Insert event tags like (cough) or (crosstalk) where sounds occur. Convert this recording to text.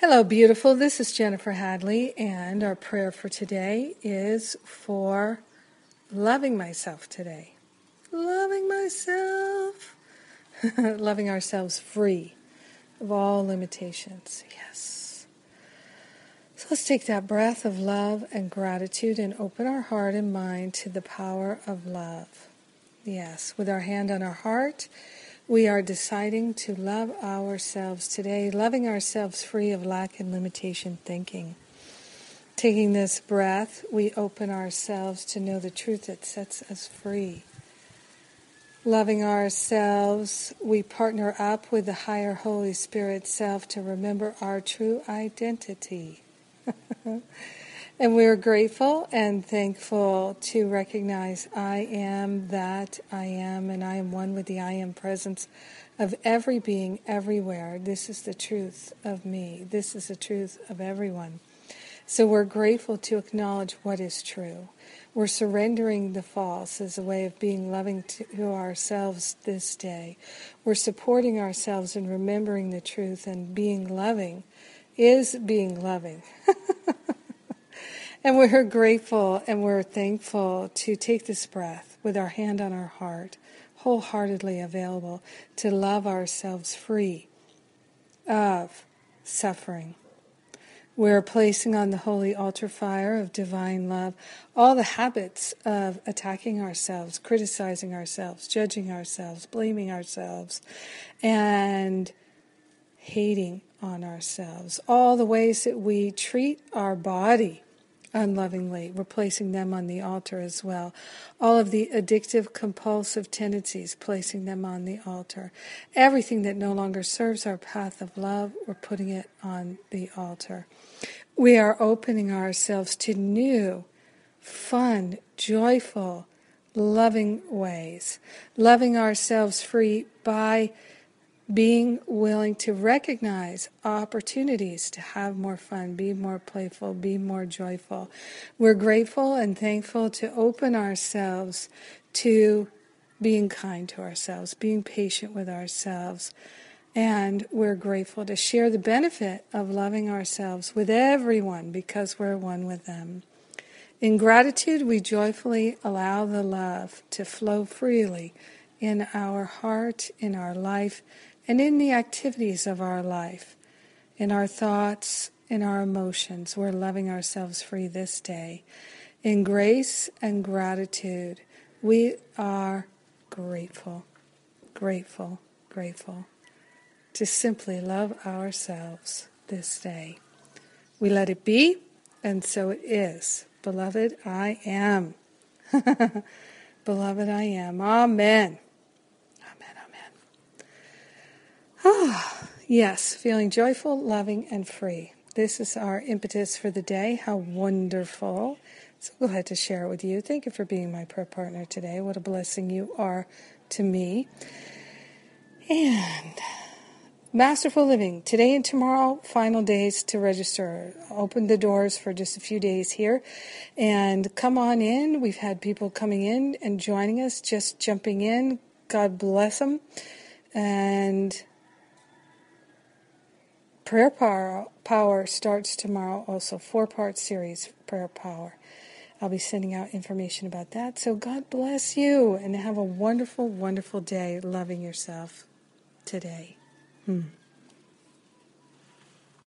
Hello, beautiful. This is Jennifer Hadley, and our prayer for today is for loving myself today. Loving myself. (laughs) loving ourselves free of all limitations. Yes. So let's take that breath of love and gratitude and open our heart and mind to the power of love. Yes, with our hand on our heart we are deciding to love ourselves today, loving ourselves free of lack and limitation thinking. Taking this breath, we open ourselves to know the truth that sets us free. Loving ourselves, we partner up with the higher Holy Spirit self to remember our true identity. (laughs) And we're grateful and thankful to recognize I am that I am, and I am one with the I am presence of every being everywhere. This is the truth of me. This is the truth of everyone. So we're grateful to acknowledge what is true. We're surrendering the false as a way of being loving to ourselves this day. We're supporting ourselves and remembering the truth, and being loving is being loving. (laughs) And we're grateful and we're thankful to take this breath with our hand on our heart, wholeheartedly available to love ourselves free of suffering. We're placing on the holy altar fire of divine love all the habits of attacking ourselves, criticizing ourselves, judging ourselves, blaming ourselves, and hating on ourselves. All the ways that we treat our body unlovingly. We're placing them on the altar as well. All of the addictive, compulsive tendencies, placing them on the altar. Everything that no longer serves our path of love, we're putting it on the altar. We are opening ourselves to new, fun, joyful, loving ways. Loving ourselves free by being willing to recognize opportunities to have more fun, be more playful, be more joyful. We're grateful and thankful to open ourselves to being kind to ourselves, being patient with ourselves. And we're grateful to share the benefit of loving ourselves with everyone because we're one with them. In gratitude, we joyfully allow the love to flow freely in our heart, in our life, and in the activities of our life, in our thoughts, in our emotions. We're loving ourselves free this day. In grace and gratitude, we are grateful, grateful, grateful to simply love ourselves this day. We let it be, and so it is. Beloved, I am. (laughs) Beloved, I am. Amen. Ah, (sighs) yes, feeling joyful, loving, and free. This is our impetus for the day. How wonderful. So glad to share it with you. Thank you for being my prayer partner today. What a blessing you are to me. And Masterful Living, today and tomorrow, final days to register. Open the doors for just a few days here and come on in. We've had people coming in and joining us, just jumping in. God bless them. And Prayer Power, Power starts tomorrow, also, four part series, Prayer Power. I'll be sending out information about that. So God bless you and have a wonderful, wonderful day loving yourself today. Hmm.